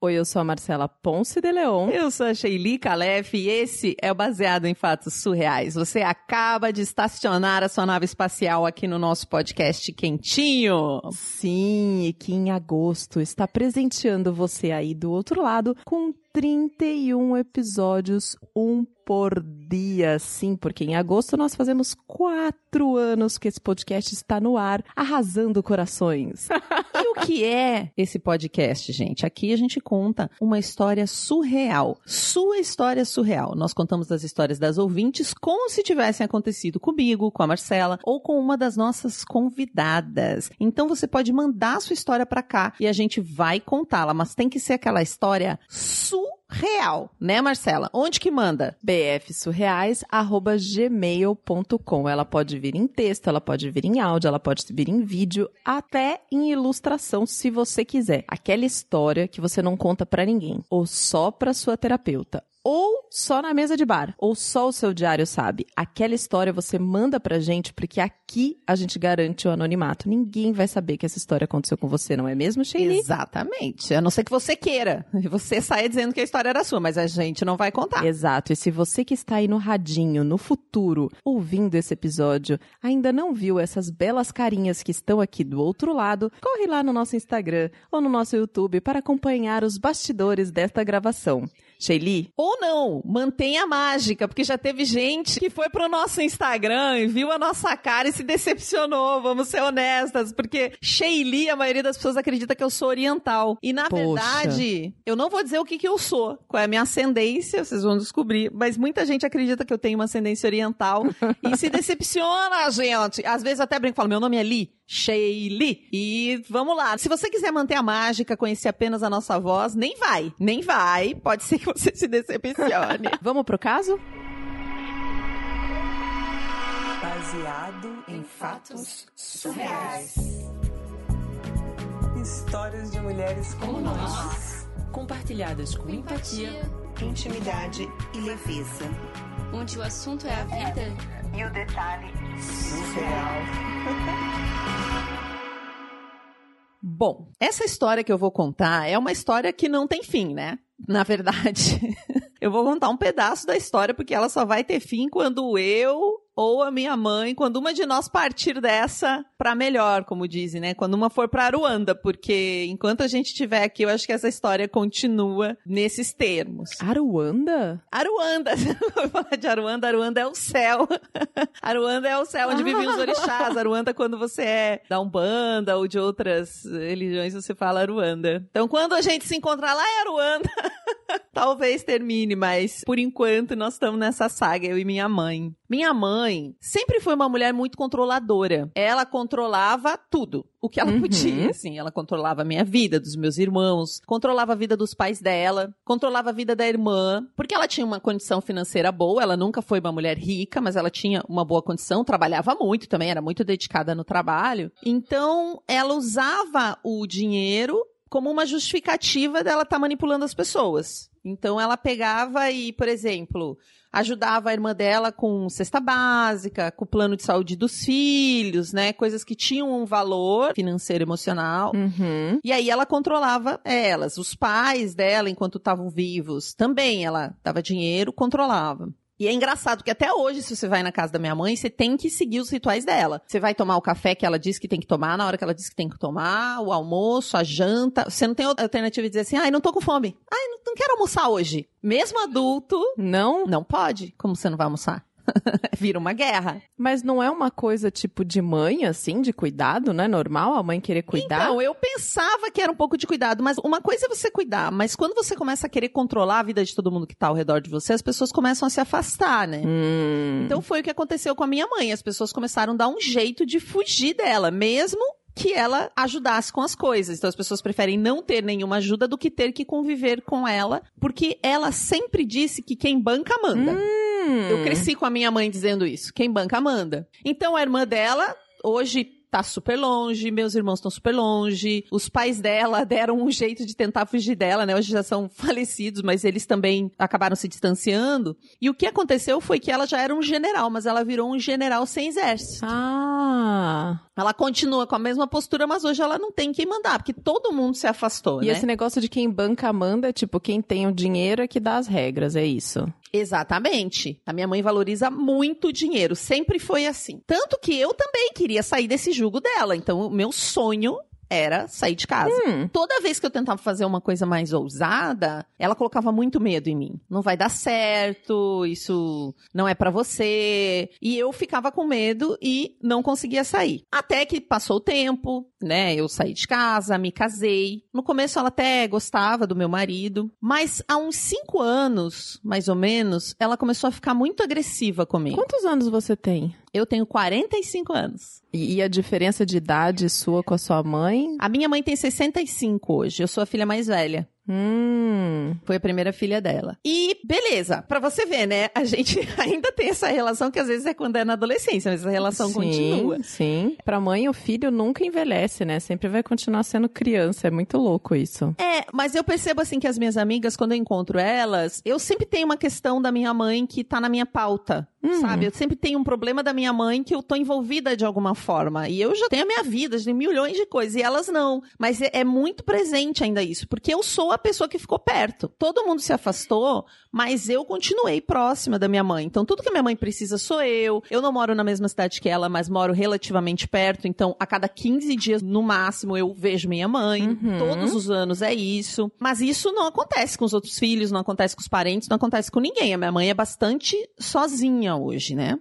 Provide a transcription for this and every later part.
Oi, eu sou a Marcela Ponce de Leon. Eu sou a Sheili Calef e esse é o Baseado em Fatos Surreais. Você acaba de estacionar a sua nave espacial aqui no nosso podcast quentinho. Sim, e que em agosto está presenteando você aí do outro lado com 31 episódios, um por dia, sim, porque em agosto nós fazemos quatro anos que esse podcast está no ar, arrasando corações. que é esse podcast, gente? Aqui a gente conta uma história surreal. Sua história surreal. Nós contamos as histórias das ouvintes como se tivessem acontecido comigo, com a Marcela ou com uma das nossas convidadas. Então você pode mandar sua história para cá e a gente vai contá-la, mas tem que ser aquela história surreal real, né, Marcela? Onde que manda? bfsurreais@gmail.com. Ela pode vir em texto, ela pode vir em áudio, ela pode vir em vídeo, até em ilustração, se você quiser. Aquela história que você não conta para ninguém, ou só para sua terapeuta, ou só na mesa de bar, ou só o seu diário sabe. Aquela história você manda pra gente, porque aqui a gente garante o anonimato. Ninguém vai saber que essa história aconteceu com você, não é mesmo, Sheili? Exatamente. A não ser que você queira. Você saia dizendo que a história era sua, mas a gente não vai contar. Exato. E se você que está aí no radinho, no futuro, ouvindo esse episódio, ainda não viu essas belas carinhas que estão aqui do outro lado, corre lá no nosso Instagram ou no nosso YouTube para acompanhar os bastidores desta gravação. Sheili? Ou não, mantenha a mágica, porque já teve gente que foi pro nosso Instagram e viu a nossa cara e se decepcionou, vamos ser honestas, porque Sheili, a maioria das pessoas acredita que eu sou oriental. E na Poxa. verdade, eu não vou dizer o que que eu sou, qual é a minha ascendência, vocês vão descobrir, mas muita gente acredita que eu tenho uma ascendência oriental e se decepciona, gente. Às vezes até brinco, falo, meu nome é Li, Sheili. E vamos lá. Se você quiser manter a mágica, conhecer apenas a nossa voz, nem vai. Nem vai. Pode ser que você se decepcione. vamos pro caso? Baseado em fatos surreais. Histórias de mulheres como nós. Compartilhadas com empatia, intimidade e leveza. Onde o assunto é a vida e o detalhe surreal. Bom, essa história que eu vou contar é uma história que não tem fim, né? Na verdade, eu vou contar um pedaço da história porque ela só vai ter fim quando eu ou a minha mãe, quando uma de nós partir dessa para melhor, como dizem, né? Quando uma for para Aruanda, porque enquanto a gente estiver aqui, eu acho que essa história continua nesses termos. Aruanda? Aruanda. Vou falar de Aruanda, Aruanda é o céu. Aruanda é o céu onde ah. vivem os orixás. Aruanda quando você é da Umbanda ou de outras religiões, você fala Aruanda. Então, quando a gente se encontrar lá em Aruanda, talvez termine, mas por enquanto nós estamos nessa saga, eu e minha mãe. Minha mãe sempre foi uma mulher muito controladora. Ela controlava tudo. O que ela uhum. podia, assim. Ela controlava a minha vida, dos meus irmãos, controlava a vida dos pais dela, controlava a vida da irmã, porque ela tinha uma condição financeira boa. Ela nunca foi uma mulher rica, mas ela tinha uma boa condição, trabalhava muito também, era muito dedicada no trabalho. Então, ela usava o dinheiro como uma justificativa dela estar tá manipulando as pessoas. Então ela pegava e, por exemplo, ajudava a irmã dela com cesta básica, com o plano de saúde dos filhos, né? Coisas que tinham um valor financeiro emocional. Uhum. E aí ela controlava elas. Os pais dela, enquanto estavam vivos, também ela dava dinheiro, controlava. E é engraçado que até hoje, se você vai na casa da minha mãe, você tem que seguir os rituais dela. Você vai tomar o café que ela diz que tem que tomar, na hora que ela diz que tem que tomar, o almoço, a janta. Você não tem alternativa de dizer assim, ai, não tô com fome. Ai, não, não quero almoçar hoje. Mesmo adulto, não, não pode. Como você não vai almoçar? Vira uma guerra. Mas não é uma coisa tipo de mãe, assim, de cuidado, né? Normal a mãe querer cuidar? Então, eu pensava que era um pouco de cuidado, mas uma coisa é você cuidar, mas quando você começa a querer controlar a vida de todo mundo que tá ao redor de você, as pessoas começam a se afastar, né? Hum. Então foi o que aconteceu com a minha mãe. As pessoas começaram a dar um jeito de fugir dela, mesmo que ela ajudasse com as coisas. Então as pessoas preferem não ter nenhuma ajuda do que ter que conviver com ela, porque ela sempre disse que quem banca manda. Hum. Eu cresci com a minha mãe dizendo isso. Quem banca manda. Então a irmã dela hoje tá super longe, meus irmãos estão super longe, os pais dela deram um jeito de tentar fugir dela, né? Hoje já são falecidos, mas eles também acabaram se distanciando. E o que aconteceu foi que ela já era um general, mas ela virou um general sem exército. Ah. Ela continua com a mesma postura, mas hoje ela não tem quem mandar, porque todo mundo se afastou, E né? esse negócio de quem banca manda, é tipo, quem tem o dinheiro é que dá as regras, é isso. Exatamente. A minha mãe valoriza muito dinheiro, sempre foi assim. Tanto que eu também queria sair desse jugo dela. Então, o meu sonho era sair de casa. Hum. Toda vez que eu tentava fazer uma coisa mais ousada, ela colocava muito medo em mim. Não vai dar certo, isso não é pra você. E eu ficava com medo e não conseguia sair. Até que passou o tempo, né? Eu saí de casa, me casei. No começo ela até gostava do meu marido, mas há uns cinco anos, mais ou menos, ela começou a ficar muito agressiva comigo. Quantos anos você tem? Eu tenho 45 anos. E, a diferença de idade sua com a sua mãe? A minha mãe tem 65 hoje, eu sou a filha mais velha. Hum. Foi a primeira filha dela. E beleza, pra você ver, né? A gente ainda tem essa relação que às vezes é quando é na adolescência, mas essa relação sim, continua. Sim. Pra mãe, o filho nunca envelhece, né? Sempre vai continuar sendo criança. É muito louco isso. É, mas eu percebo assim que as minhas amigas, quando eu encontro elas, eu sempre tenho uma questão da minha mãe que tá na minha pauta. Hum. Sabe? Eu sempre tenho um problema da minha mãe que eu tô envolvida de alguma forma. E eu já tenho a minha vida, já tenho milhões de coisas. E elas não. Mas é, é muito presente ainda isso. Porque eu sou a pessoa que ficou perto. Todo mundo se afastou, mas eu continuei próxima da minha mãe. Então, tudo que a minha mãe precisa sou eu. Eu não moro na mesma cidade que ela, mas moro relativamente perto. Então, a cada 15 dias, no máximo, eu vejo minha mãe. Uhum. Todos os anos é isso. Mas isso não acontece com os outros filhos, não acontece com os parentes, não acontece com ninguém. A minha mãe é bastante sozinha hoje, né?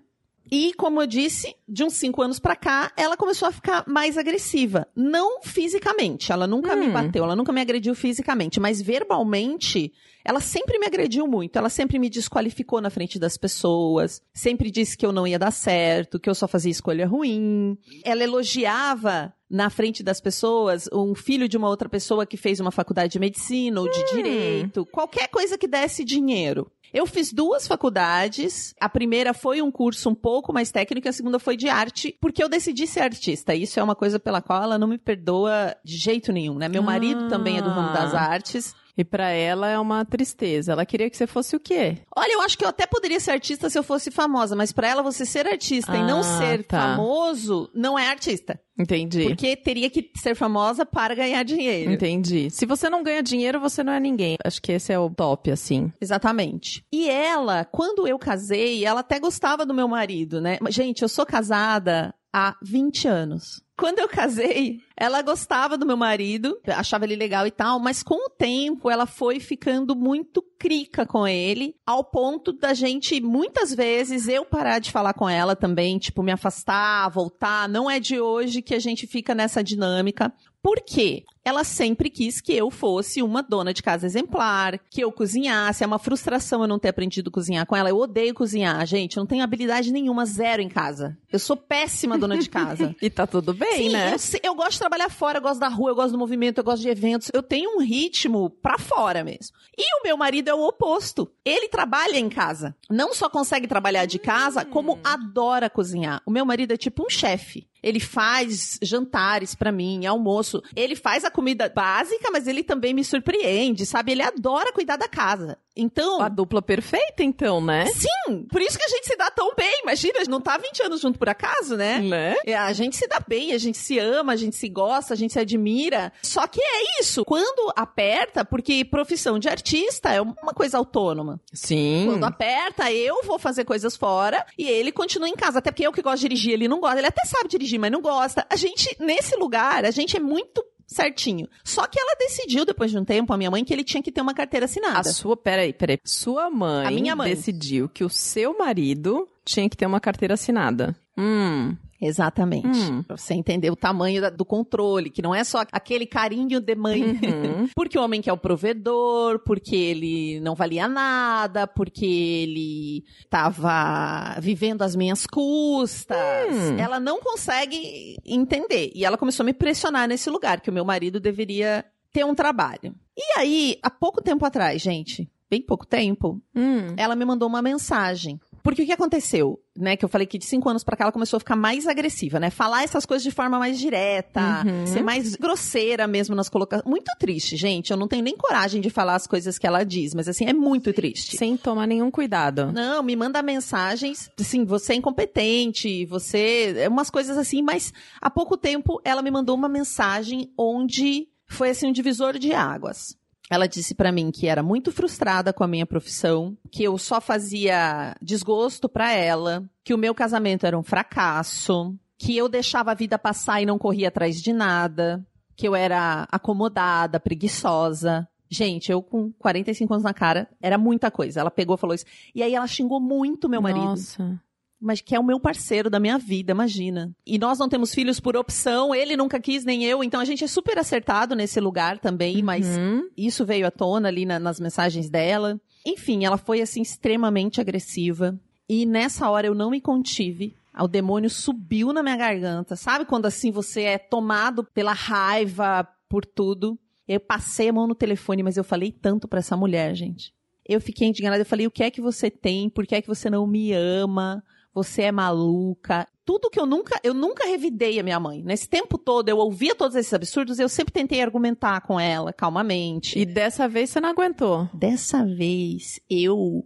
E, como eu disse, de uns cinco anos pra cá, ela começou a ficar mais agressiva. Não fisicamente, ela nunca me Hum. bateu, ela nunca me agrediu fisicamente, mas verbalmente, ela sempre me agrediu muito. Ela sempre me desqualificou na frente das pessoas, sempre disse que eu não ia dar certo, que eu só fazia escolha ruim. Ela elogiava na frente das pessoas um filho de uma outra pessoa que fez uma faculdade de medicina ou de direito, qualquer coisa que desse dinheiro. Eu fiz duas faculdades. A primeira foi um curso um pouco mais técnico e a segunda foi de arte, porque eu decidi ser artista. Isso é uma coisa pela qual ela não me perdoa de jeito nenhum, né? Meu marido Ah. também é do ramo das artes. E pra ela é uma tristeza. Ela queria que você fosse o quê? Olha, eu acho que eu até poderia ser artista se eu fosse famosa, mas pra ela você ser artista e não Ah, ser tá. famoso não é artista. Entendi. Porque teria que ser famosa para ganhar dinheiro. Entendi. Se você não ganha dinheiro, você não é ninguém. Acho que esse é o top, assim. Exatamente. E ela, quando eu casei, ela até gostava do meu marido, né? Gente, eu sou casada há 20 anos. Quando eu casei, ela gostava do meu marido, achava ele legal e tal, mas com o tempo ela foi ficando muito crica com ele, ao ponto da gente, muitas vezes, eu parar de falar com ela também, tipo, me afastar, voltar. Não é de hoje que a gente fica nessa dinâmica. Por quê? Ela sempre quis que eu fosse uma dona de casa exemplar, que eu cozinhasse. É uma frustração eu não ter aprendido a cozinhar com ela. Eu odeio cozinhar, gente. Eu não tenho habilidade nenhuma, zero em casa. Eu sou péssima dona de casa. E tá tudo bem, Sim, né? eu, eu gosto trabalhar fora, eu gosto da rua, eu gosto do movimento, eu gosto de eventos. Eu tenho um ritmo pra fora mesmo. E o meu marido é o oposto. Ele trabalha em casa. Não só consegue trabalhar de casa, como adora cozinhar. O meu marido é tipo um chefe. Ele faz jantares pra mim, almoço. Ele faz a comida básica, mas ele também me surpreende, sabe? Ele adora cuidar da casa. Então, A dupla perfeita, então, né? sim, por isso que a gente se dá tão bem. Imagina, não tá 20 anos junto por acaso, né? Né? É, A gente se dá bem, a gente se ama, a gente se gosta, a gente se admira. Só que é isso. Quando aperta, porque profissão de artista é uma coisa autônoma. Sim. Quando aperta, eu vou fazer coisas fora e ele continua em casa. Até porque eu que gosto de dirigir, ele não gosta. Ele até sabe dirigir, mas não gosta. A gente, nesse lugar, a gente é muito certinho. Só que ela decidiu, depois de um tempo, a minha mãe, que ele tinha que ter uma carteira A assinada. sua, peraí, peraí. Sua mãe, A minha mãe. decidiu que o seu marido tinha que ter uma carteira assinada. Hum. Exatamente. Hum. Pra você entender o tamanho da- do controle, que não é só aquele carinho de mãe. Uhum. porque o homem quer o provedor, porque ele não valia nada, porque ele tava vivendo às minhas custas. Hum. Ela não consegue entender. E ela começou a me pressionar nesse lugar, que o meu marido deveria ter um trabalho. E aí, há pouco tempo atrás, gente, bem pouco tempo, Hum. ela me mandou uma mensagem. Porque o que aconteceu, né? Que eu falei que de cinco anos pra cá ela começou a ficar mais agressiva, né? Falar essas coisas de forma mais direta, Uhum. ser mais grosseira mesmo nas colocações. Muito triste, gente. Eu não tenho nem coragem de falar as coisas que ela diz, mas assim, é muito triste. Sem tomar nenhum cuidado. Não, me manda mensagens, assim, você é incompetente, você. é Umas coisas assim, mas há pouco tempo ela me mandou uma mensagem onde foi assim um divisor de águas. Ela disse pra mim que era muito frustrada com a minha profissão, que eu só fazia desgosto pra ela, que o meu casamento era um fracasso, que eu deixava a vida passar e não corria atrás de nada, que eu era acomodada, preguiçosa. Gente, eu com 45 anos na cara, era muita coisa. Ela pegou e falou isso. E aí ela xingou muito meu marido Nossa. Mas que é o meu parceiro da minha vida, imagina. E nós não temos filhos por opção, ele nunca quis, nem eu, então a gente é super acertado nesse lugar também, mas Uhum. isso veio à tona ali na- nas mensagens dela. Enfim, ela foi assim extremamente agressiva. E nessa hora eu não me contive. O demônio subiu na minha garganta. Sabe quando assim você é tomado pela raiva, por tudo? Eu passei a mão no telefone, mas eu falei tanto pra essa mulher, gente. Eu fiquei indignada. Eu falei: o que é que você tem? Por que é que você não me ama? Você é maluca. Tudo que eu nunca, eu nunca revidei a minha mãe. Nesse tempo todo, eu ouvia todos esses absurdos, eu sempre tentei argumentar com ela, calmamente. E dessa vez você não aguentou. Dessa vez, eu.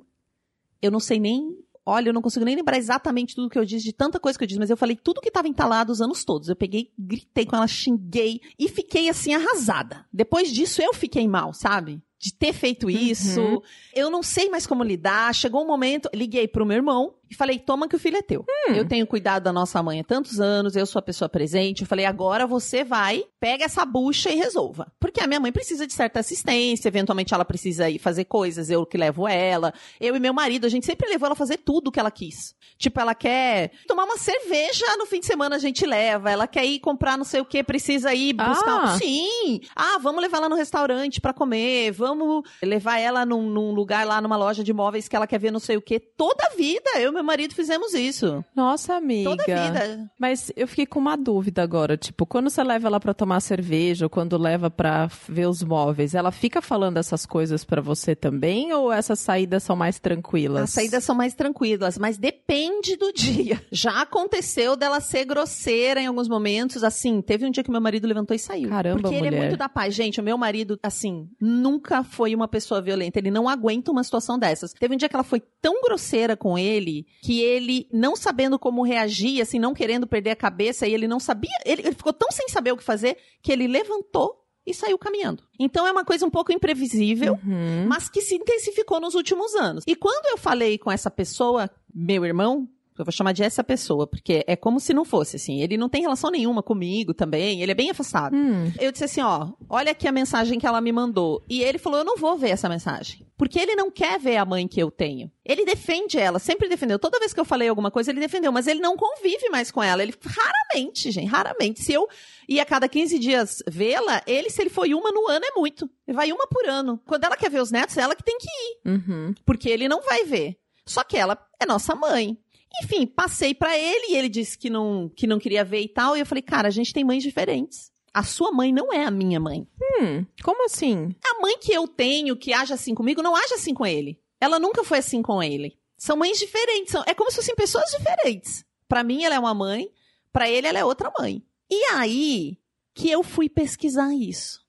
Eu não sei nem. Olha, eu não consigo nem lembrar exatamente tudo que eu disse, de tanta coisa que eu disse, mas eu falei tudo que estava entalado os anos todos. Eu peguei, gritei com ela, xinguei e fiquei assim arrasada. Depois disso, eu fiquei mal, sabe? De ter feito isso. Uhum. Eu não sei mais como lidar. Chegou um momento, liguei pro meu irmão e falei: toma que o filho é teu. Eu tenho cuidado da nossa mãe há tantos anos, eu sou a pessoa presente. Eu falei: agora você vai, pega essa bucha e resolva. Porque a minha mãe precisa de certa assistência, eventualmente ela precisa ir fazer coisas, eu que levo ela. Eu e meu marido, a gente sempre levou ela a fazer tudo o que ela quis. Tipo, ela quer tomar uma cerveja no fim de semana, a gente leva. Ela quer ir comprar não sei o que, precisa ir buscar. Ah. Sim! Ah, vamos levar ela no restaurante pra comer, vamos levar ela num, num lugar lá, numa loja de móveis que ela quer ver não sei o que. Toda a vida, eu e meu marido fizemos isso. Nossa, amiga. Toda vida. Mas eu fiquei com uma dúvida agora, tipo, quando você leva ela pra tomar cerveja, ou quando leva pra f- ver os móveis, ela fica falando essas coisas pra você também ou essas saídas são mais tranquilas? As saídas são mais tranquilas, mas depende do dia. Já aconteceu dela ser grosseira em alguns momentos. Assim, teve um dia que meu marido levantou e saiu. Caramba, Porque ele é mulher. muito da paz. Gente, o meu marido, assim, nunca foi uma pessoa violenta. Ele não aguenta uma situação dessas. Teve um dia que ela foi tão grosseira com ele que ele, não sabendo como reagir, assim, não querendo perder a cabeça, e ele não sabia. Ele, ele ficou tão sem saber o que fazer que ele levantou e saiu caminhando. Então é uma coisa um pouco imprevisível Uhum. mas que se intensificou nos últimos anos. E quando eu falei com essa pessoa, meu irmão, eu vou chamar de essa pessoa, porque é como se não fosse, assim. Ele não tem relação nenhuma comigo também, ele é bem afastado. Hum. Eu disse assim, ó, olha aqui a mensagem que ela me mandou. E ele falou, eu não vou ver essa mensagem. Porque ele não quer ver a mãe que eu tenho. Ele defende ela, sempre defendeu. Toda vez que eu falei alguma coisa, ele defendeu. Mas ele não convive mais com ela. Ele, raramente, gente, raramente. Se eu ir a cada 15 dias vê-la, ele, se ele foi uma no ano, é muito. Ele vai uma por ano. Quando ela quer ver os netos, é ela que tem que ir Uhum. porque ele não vai ver. Só que ela é nossa mãe. Enfim, passei pra ele e ele disse que não, que não queria ver e tal. E eu falei, cara, a gente tem mães diferentes. A sua mãe não é a minha mãe. Hum, como assim? A mãe que eu tenho, que age assim comigo, não age assim com ele. Ela nunca foi assim com ele. São mães diferentes. São, é como se fossem pessoas diferentes. Pra mim, ela é uma mãe. Pra ele, ela é outra mãe. E aí que eu fui pesquisar isso.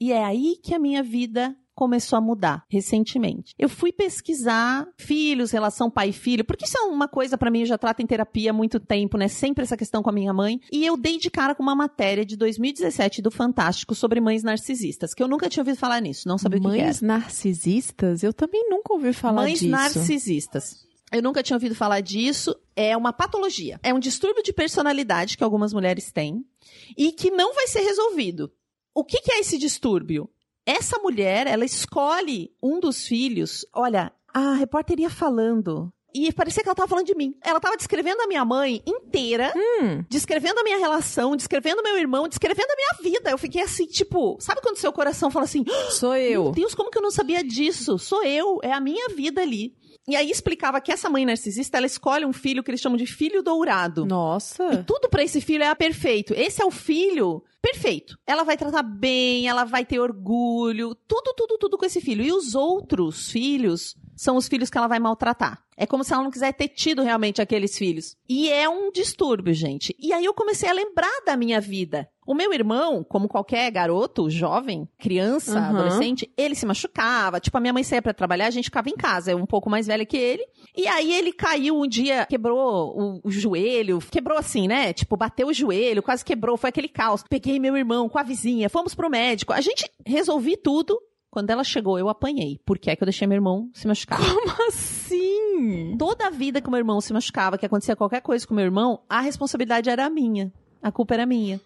E é aí que a minha vida começou a mudar recentemente. Eu fui pesquisar filhos, relação pai e filho, porque isso é uma coisa pra mim, eu já trato em terapia há muito tempo, né? Sempre essa questão com a minha mãe. E eu dei de cara com uma matéria de 2017 do Fantástico sobre mães narcisistas, que eu nunca tinha ouvido falar nisso, não sabia o que. Mães narcisistas? Eu também nunca ouvi falar Mães disso. narcisistas. Eu nunca tinha ouvido falar disso. É uma patologia. É um distúrbio de personalidade que algumas mulheres têm e que não vai ser resolvido. O que, que é esse distúrbio? Essa mulher, ela escolhe um dos filhos. Olha, a repórter ia falando. E parecia que ela estava falando de mim. Ela estava descrevendo a minha mãe inteira, Hum, descrevendo a minha relação, descrevendo meu irmão, descrevendo a minha vida. Eu fiquei assim, tipo, sabe quando seu coração fala assim: sou meu eu. Deus, como que eu não sabia disso? Sou eu, é a minha vida ali. E aí explicava que essa mãe narcisista, ela escolhe um filho que eles chamam de filho dourado. Nossa. E tudo pra esse filho é perfeito. Esse é o filho perfeito. Ela vai tratar bem, ela vai ter orgulho, tudo, tudo, tudo com esse filho. E os outros filhos são os filhos que ela vai maltratar. É como se ela não quiser ter tido realmente aqueles filhos. E é um distúrbio, gente. E aí eu comecei a lembrar da minha vida. O meu irmão, como qualquer garoto, jovem, criança, Uhum. adolescente, ele se machucava. Tipo, a minha mãe saía pra trabalhar, a gente ficava em casa. É um pouco mais velha que ele. E aí ele caiu um dia, quebrou o, o joelho. Quebrou assim, né? Tipo, bateu o joelho, quase quebrou. Foi aquele caos. Peguei meu irmão com a vizinha, fomos pro médico. A gente resolvi tudo. Quando ela chegou, eu apanhei. Porque é que eu deixei meu irmão se machucar. Como assim? Toda a vida que meu irmão se machucava, que acontecia qualquer coisa com meu irmão, a responsabilidade era minha. A culpa era minha.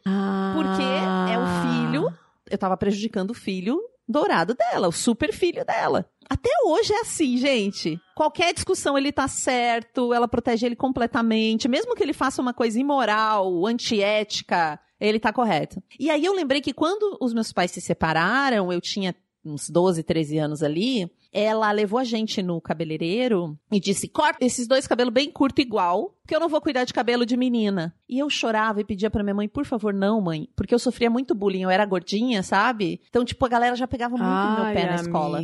Porque é o filho, eu tava prejudicando o filho dourado dela, o super filho dela. Até hoje é assim, gente. Qualquer discussão ele tá certo, ela protege ele completamente, mesmo que ele faça uma coisa imoral, antiética, ele tá correto. E aí eu lembrei que quando os meus pais se separaram, eu tinha uns 12, 13 anos ali, ela levou a gente no cabeleireiro e disse: corta esses dois cabelos bem curto igual, porque eu não vou cuidar de cabelo de menina. E eu chorava e pedia pra minha mãe, por favor, não, mãe, porque eu sofria muito bullying, eu era gordinha, sabe? Então, tipo, a galera já pegava muito no meu Ai, pé na escola.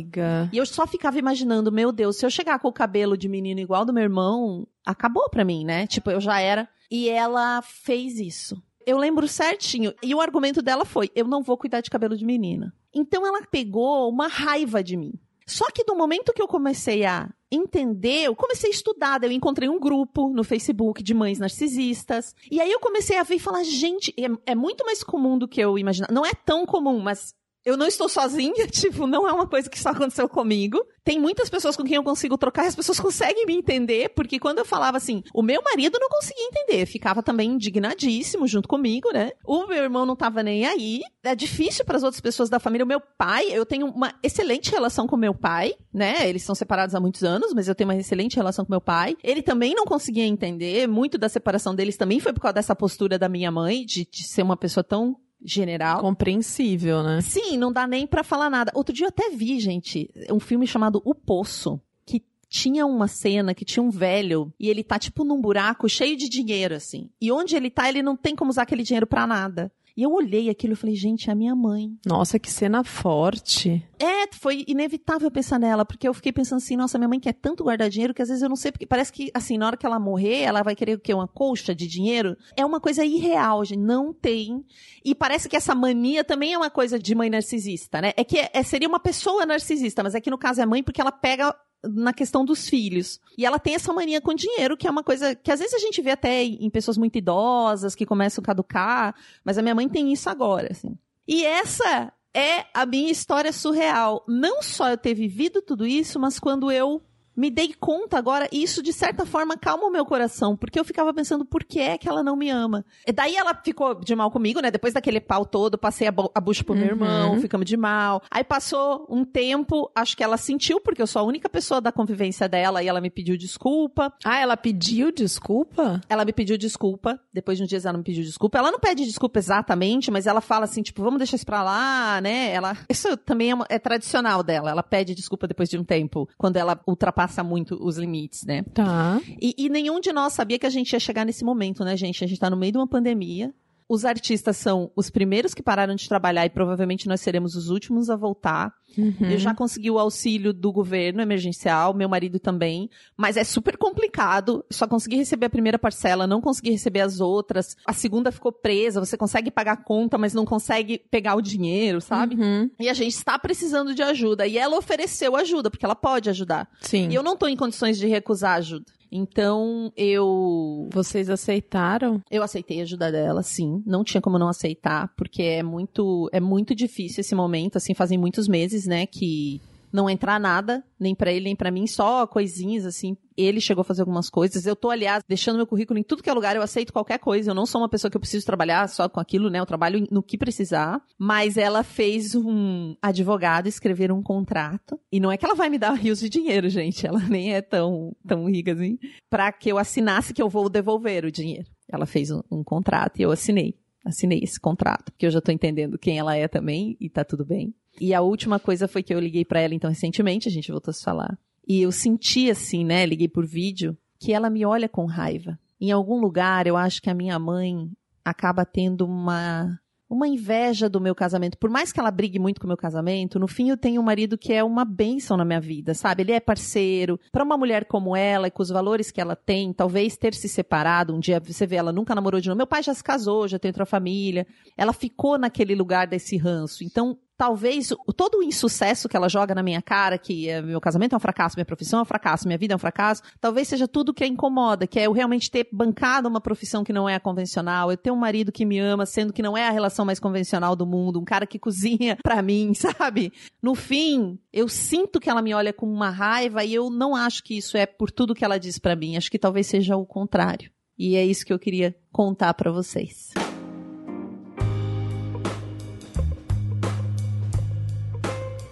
E eu só ficava imaginando, meu Deus, se eu chegar com o cabelo de menino igual do meu irmão, acabou pra mim, né? Tipo, eu já era. E ela fez isso. Eu lembro certinho. E o argumento dela foi: eu não vou cuidar de cabelo de menina. Então ela pegou uma raiva de mim. Só que do momento que eu comecei a entender, eu comecei a estudar, eu encontrei um grupo no Facebook de mães narcisistas. E aí eu comecei a ver e falar, gente, é, é muito mais comum do que eu imaginava. Não é tão comum, mas eu não estou sozinha, tipo, não é uma coisa que só aconteceu comigo. Tem muitas pessoas com quem eu consigo trocar, as pessoas conseguem me entender, porque quando eu falava assim, o meu marido não conseguia entender, ficava também indignadíssimo junto comigo, né? O meu irmão não tava nem aí. É difícil para as outras pessoas da família. O meu pai, eu tenho uma excelente relação com meu pai, né? Eles são separados há muitos anos, mas eu tenho uma excelente relação com meu pai. Ele também não conseguia entender, muito da separação deles também foi por causa dessa postura da minha mãe, de, de ser uma pessoa tão general. Compreensível, né? Sim, não dá nem pra falar nada. Outro dia eu até vi, gente, um filme chamado O Poço, que tinha uma cena que tinha um velho e ele tá tipo num buraco cheio de dinheiro assim. E onde ele tá, ele não tem como usar aquele dinheiro pra nada. E eu olhei aquilo e falei, gente, é a minha mãe. Nossa, que cena forte. É, foi inevitável pensar nela, porque eu fiquei pensando assim, nossa, minha mãe quer tanto guardar dinheiro que às vezes eu não sei, porque parece que, assim, na hora que ela morrer, ela vai querer o quê? Uma colcha de dinheiro? É uma coisa irreal, gente, não tem. E parece que essa mania também é uma coisa de mãe narcisista, né? É que é, seria uma pessoa narcisista, mas aqui no caso é mãe porque ela pega na questão dos filhos. E ela tem essa mania com dinheiro, que é uma coisa que às vezes a gente vê até em pessoas muito idosas, que começam a caducar, mas a minha mãe tem isso agora, assim. E essa é a minha história surreal. Não só eu ter vivido tudo isso, mas quando eu me dei conta agora, e isso de certa forma calma o meu coração, porque eu ficava pensando por que é que ela não me ama. E daí ela ficou de mal comigo, né? Depois daquele pau todo, passei a, a bucha pro meu Uhum. irmão, ficamos de mal. Aí passou um tempo, acho que ela sentiu, porque eu sou a única pessoa da convivência dela, e ela me pediu desculpa. Ah, ela pediu desculpa? Ela me pediu desculpa. Depois de uns dias ela me pediu desculpa. Ela não pede desculpa exatamente, mas ela fala assim, tipo, vamos deixar isso pra lá, né? Ela. Isso também é, uma- é tradicional dela. Ela pede desculpa depois de um tempo, quando ela ultrapassa muito os limites, né? Tá. E, e nenhum de nós sabia que a gente ia chegar nesse momento, né, gente? A gente tá no meio de uma pandemia. Os artistas são os primeiros que pararam de trabalhar e provavelmente nós seremos os últimos a voltar. Uhum. Eu já consegui o auxílio do governo emergencial, meu marido também, mas é super complicado. Só consegui receber a primeira parcela, não consegui receber as outras. A segunda ficou presa, você consegue pagar a conta, mas não consegue pegar o dinheiro, sabe? Uhum. E a gente está precisando de ajuda. E ela ofereceu ajuda, porque ela pode ajudar. Sim. E eu não tô em condições de recusar ajuda. Então, eu Vocês aceitaram? eu aceitei a ajuda dela, sim. Não tinha como não aceitar, porque é muito, é muito difícil esse momento, assim, fazem muitos meses, né, que não entrar nada, nem pra ele, nem pra mim, só coisinhas, assim. Ele chegou a fazer algumas coisas. Eu tô, aliás, deixando meu currículo em tudo que é lugar, eu aceito qualquer coisa. Eu não sou uma pessoa que eu preciso trabalhar só com aquilo, né? Eu trabalho no que precisar. Mas ela fez um advogado escrever um contrato. E não é que ela vai me dar rios de dinheiro, gente. Ela nem é tão, tão rica assim. Pra que eu assinasse que eu vou devolver o dinheiro. Ela fez um, um contrato e eu assinei. Assinei esse contrato, porque eu já tô entendendo quem ela é também e tá tudo bem. E a última coisa foi que eu liguei pra ela então recentemente, a gente voltou a se falar. E eu senti assim, né, liguei por vídeo, que ela me olha com raiva. Em algum lugar, eu acho que a minha mãe acaba tendo uma uma inveja do meu casamento. Por mais que ela brigue muito com o meu casamento, no fim eu tenho um marido que é uma bênção na minha vida, sabe? Ele é parceiro. Para uma mulher como ela e com os valores que ela tem, talvez ter se separado, um dia você vê, ela nunca namorou de novo. Meu pai já se casou, já tem outra família. Ela ficou naquele lugar desse ranço. Então, talvez todo o insucesso que ela joga na minha cara, que é, meu casamento é um fracasso, minha profissão é um fracasso, minha vida é um fracasso, talvez seja tudo que a incomoda, que é eu realmente ter bancado uma profissão que não é a convencional, eu ter um marido que me ama, sendo que não é a relação mais convencional do mundo, um cara que cozinha pra mim, sabe? No fim, eu sinto que ela me olha com uma raiva e eu não acho que isso é por tudo que ela diz para mim, acho que talvez seja o contrário. E é isso que eu queria contar para vocês.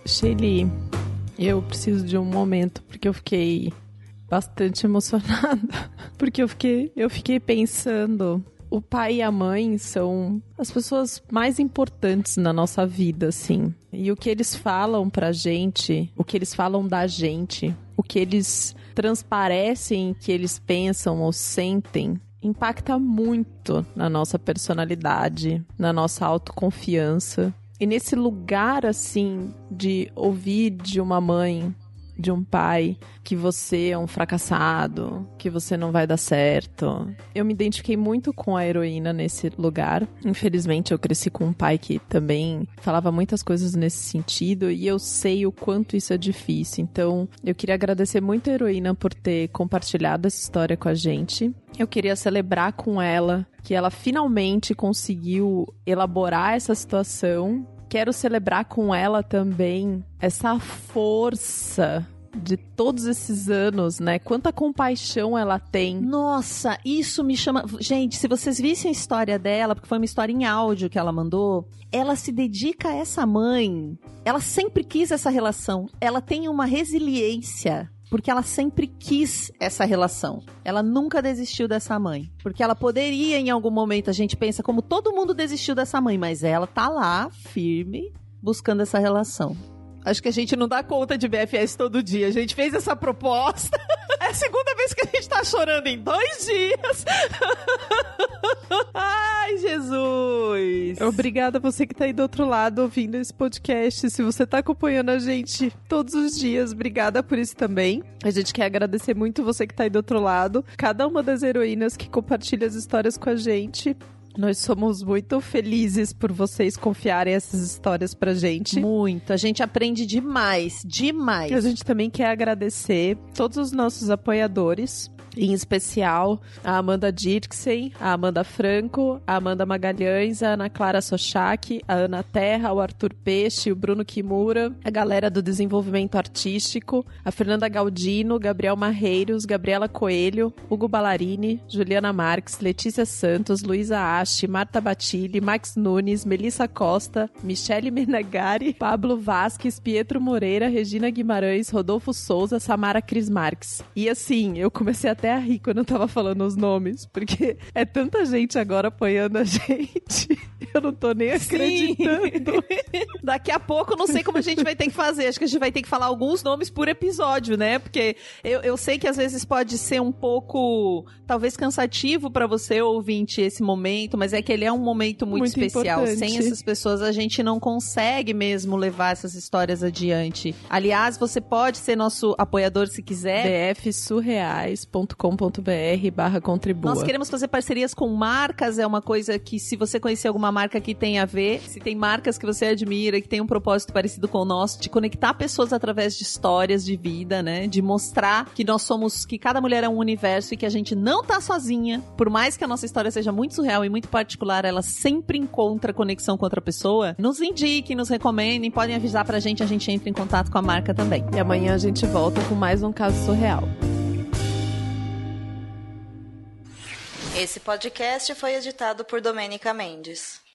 Shelly, eu preciso de um momento porque eu fiquei bastante emocionada, porque eu fiquei, eu fiquei pensando, o pai e a mãe são as pessoas mais importantes na nossa vida, assim. E o que eles falam pra gente, o que eles falam da gente, o que eles transparecem, que eles pensam ou sentem, impacta muito na nossa personalidade, na nossa autoconfiança. E nesse lugar, assim, de ouvir de uma mãe, de um pai, que você é um fracassado, que você não vai dar certo. Eu me identifiquei muito com a heroína nesse lugar. Infelizmente, eu cresci com um pai que também falava muitas coisas nesse sentido e eu sei o quanto isso é difícil. Então, eu queria agradecer muito a heroína por ter compartilhado essa história com a gente. Eu queria celebrar com ela que ela finalmente conseguiu elaborar essa situação. Quero celebrar com ela também essa força de todos esses anos, né? Quanta compaixão ela tem. Nossa, isso me chama. Gente, se vocês vissem a história dela, porque foi uma história em áudio que ela mandou, ela se dedica a essa mãe. Ela sempre quis essa relação. Ela tem uma resiliência porque ela sempre quis essa relação. Ela nunca desistiu dessa mãe. Porque ela poderia, em algum momento, a gente pensa como todo mundo desistiu dessa mãe, mas ela tá lá, firme, buscando essa relação. Acho que a gente não dá conta de BFS todo dia. A gente fez essa proposta. É a segunda vez que a gente tá chorando em dois dias. Ai, Jesus. Obrigada você que tá aí do outro lado ouvindo esse podcast. Se você tá acompanhando a gente todos os dias, obrigada por isso também. A gente quer agradecer muito você que tá aí do outro lado. Cada uma das heroínas que compartilha as histórias com a gente. Nós somos muito felizes por vocês confiarem essas histórias pra gente. Muito. A gente aprende demais, demais. A gente também quer agradecer todos os nossos apoiadores. Em especial a Amanda Dirksen, a Amanda Franco, a Amanda Magalhães, a Ana Clara Sochak, a Ana Terra, o Arthur Peixe, o Bruno Kimura, a galera do desenvolvimento artístico, a Fernanda Galdino, Gabriel Marreiros, Gabriela Coelho, Hugo Ballarini, Juliana Marques, Letícia Santos, Luísa Ache, Marta Batilli, Max Nunes, Melissa Costa, Michele Menegari, Pablo Vasques, Pietro Moreira, Regina Guimarães, Rodolfo Souza, Samara Cris Marques. E assim, eu comecei até a rir quando eu tava falando os nomes, porque é tanta gente agora apoiando a gente. Eu não tô nem acreditando. Daqui a pouco, não sei como a gente vai ter que fazer. Acho que a gente vai ter que falar alguns nomes por episódio, né? Porque eu, eu sei que às vezes pode ser um pouco, talvez, cansativo para você, ouvinte, esse momento, mas é que ele é um momento muito, Muito especial. importante. Sem essas pessoas, a gente não consegue mesmo levar essas histórias adiante. Aliás, você pode ser nosso apoiador se quiser. bfsurreais.com.br barra contribua. Nós queremos fazer parcerias com marcas, é uma coisa que se você conhecer alguma marca que tem a ver, se tem marcas que você admira, que tem um propósito parecido com o nosso, de conectar pessoas através de histórias de vida, né? De mostrar que nós somos, que cada mulher é um universo e que a gente não tá sozinha. Por mais que a nossa história seja muito surreal e muito particular, ela sempre encontra conexão com outra pessoa. Nos indiquem, nos recomendem, podem avisar pra gente, a gente entra em contato com a marca também. E amanhã a gente volta com mais um caso surreal. Esse podcast foi editado por Domênica Mendes.